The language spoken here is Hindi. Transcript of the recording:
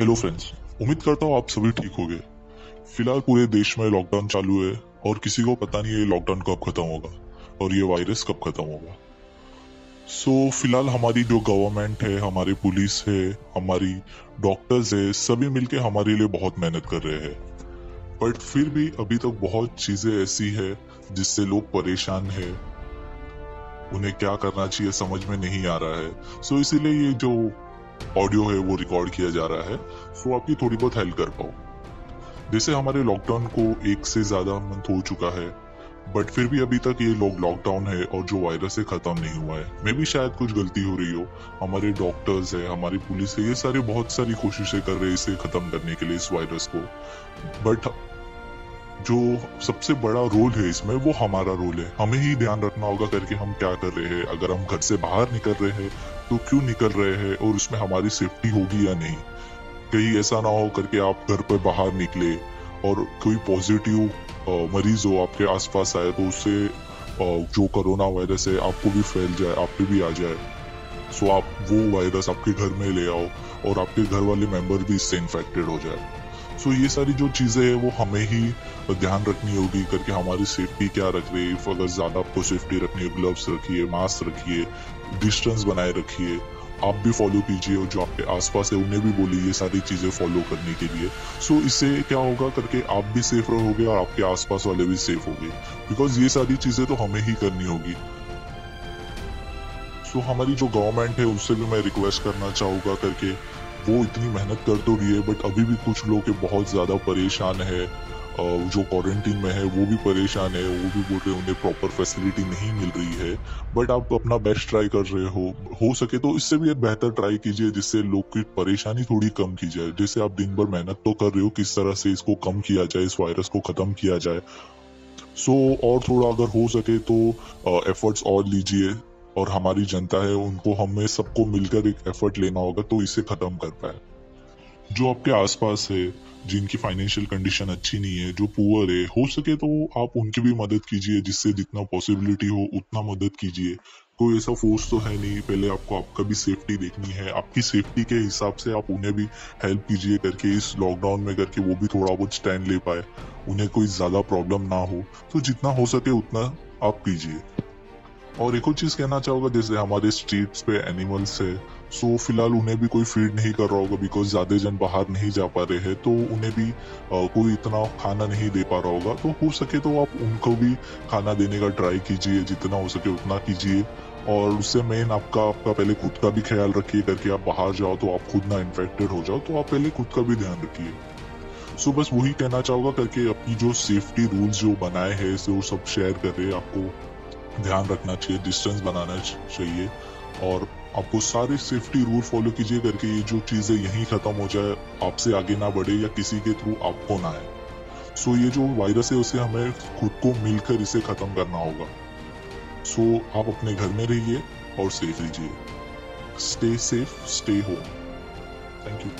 हेलो फ्रेंड्स उम्मीद करता हूँ आप सभी ठीक हो फ़िलहाल पूरे देश में लॉकडाउन चालू है और किसी को पता नहीं ये लॉकडाउन कब खत्म होगा और ये वायरस कब खत्म होगा। सो so, फ़िलहाल हमारी जो गवर्नमेंट है हमारी पुलिस है हमारी डॉक्टर्स है सभी मिलके हमारे लिए बहुत मेहनत कर रहे हैं। बट फिर भी अभी तक बहुत चीज़ें ऐसी है जिससे लोग परेशान है। उन्हें क्या करना चाहिए समझ में नहीं आ रहा है। सो so, इसीलिए ये जो ऑडियो है, वो रिकॉर्ड किया जा रहा है सो आपकी थोड़ी बहुत हेल्प कर पाऊँ जैसे हमारे लॉकडाउन को एक से ज़्यादा मंथ हो चुका है बट फिर भी अभी तक ये लोग लॉकडाउन है और जो वायरस है, खत्म नहीं हुआ है। मे भी शायद कुछ गलती हो रही हो। हमारे डॉक्टर्स है, हमारी पुलिस है, ये सारे बहुत सारी कोशिशें कर रहे हैं इसे खत्म करने के लिए इस वायरस को। बट जो सबसे बड़ा रोल है इसमें, वो हमारा रोल है। हमें ही ध्यान रखना होगा करके हम क्या कर रहे हैं। अगर हम घर से बाहर निकल रहे हैं तो क्यों निकल रहे हैं और उसमें हमारी सेफ्टी होगी या नहीं? कहीं ऐसा ना हो करके आप घर पर बाहर निकले और कोई पॉजिटिव मरीज़ हो आपके आसपास आए तो उससे जो कोरोना वायरस है, आपको भी फैल जाए, आप पे भी आ जाए। सो आप वो वायरस आपके घर में ले आओ और आपके घर वाले मेंबर भी इससे इन्फेक्टेड हो जाए। सो ये सारी जो चीज़ें है वो हमें ही ध्यान रखनी होगी करके हमारी सेफ्टी क्या रख रही है। अगर ज़्यादा आपको सेफ्टी रखनी है ग्लव्स रखिए मास्क रखिए डिस्टेंस बनाए रखिए आप भी फॉलो कीजिए और जो आपके आसपास है उन्हें भी बोलिए ये सारी चीज़ें फॉलो करने के लिए। सो so, इससे क्या होगा करके आप भी सेफ़ रहोगे और आपके आसपास वाले भी सेफ़ होंगे। बिकॉज़ ये सारी चीज़ें तो हमें ही करनी होगी। सो so, हमारी जो गवर्नमेंट है उससे भी मैं रिक्वेस्ट करना चाहूँगा करके वो इतनी मेहनत कर तो रही है बट अभी भी कुछ लोग बहुत ज़्यादा परेशान है जो क्वारंटीन में है वो भी परेशान है वो भी बोल रहे हैं उन्हें प्रॉपर फैसिलिटी नहीं मिल रही है। बट आप अपना बेस्ट ट्राई कर रहे हो हो सके तो इससे भी बेहतर ट्राई कीजिए जिससे लोग की परेशानी थोड़ी कम की जाए। जैसे आप दिन भर मेहनत तो कर रहे हो किस तरह से इसको कम किया जाए इस वायरस को खत्म किया जाए। सो so, और थोड़ा अगर हो सके तो एफर्ट्स और लीजिए। और हमारी जनता है, उनको हमें सबको मिलकर एक एफर्ट लेना होगा तो इसे खत्म कर पाए। जो आपके आसपास है, जिनकी फाइनेंशियल कंडीशन अच्छी नहीं है, जो पुअर है, हो सके तो आप उनकी भी मदद कीजिए, जिससे जितना पॉसिबिलिटी हो, उतना मदद कीजिए। कोई ऐसा फोर्स तो है नहीं, पहले आपको आपका भी सेफ्टी देखनी है। आपकी सेफ्टी के हिसाब से आप उन्हें भी हेल्प कीजिए करके, इस लॉकडाउन में करके वो भी थोड़ा बहुत स्टैंड ले पाए। उन्हें कोई ज़्यादा प्रॉब्लम ना हो तो जितना हो सके उतना आप कीजिए। और एक और चीज़ कहना चाहूँगा जैसे हमारे स्ट्रीट्स पे एनिमल्स है सो so, फ़िलहाल उन्हें भी कोई फ़ीड नहीं कर रहा होगा बिकॉज़ ज़्यादा जन बाहर नहीं जा पा रहे हैं तो उन्हें भी आ, कोई इतना खाना नहीं दे पा रहा होगा। तो हो सके तो आप उनको भी खाना देने का ट्राई कीजिए जितना हो सके उतना कीजिए। और उससे मेन आपका आपका पहले खुद का भी ख्याल रखिए करके आप बाहर जाओ तो आप खुद ना इन्फेक्टेड हो जाओ तो आप पहले खुद का भी ध्यान रखिए। सो बस वही कहना चाहूँगा करके अपनी जो सेफ्टी रूल्स जो बनाए हैं वो सब शेयर कर आपको ध्यान रखना चाहिए डिस्टेंस बनाना चाहिए। और आपको सारे सेफ्टी रूल फॉलो कीजिए करके ये जो चीज़ें यहीं खत्म हो जाए, आपसे आगे ना बढ़े या किसी के थ्रू आपको ना आए। सो ये जो वायरस है, उसे हमें खुद को मिलकर इसे खत्म करना होगा। सो आप अपने घर में रहिए और सेफ़ रहिए। Stay safe stay home thank you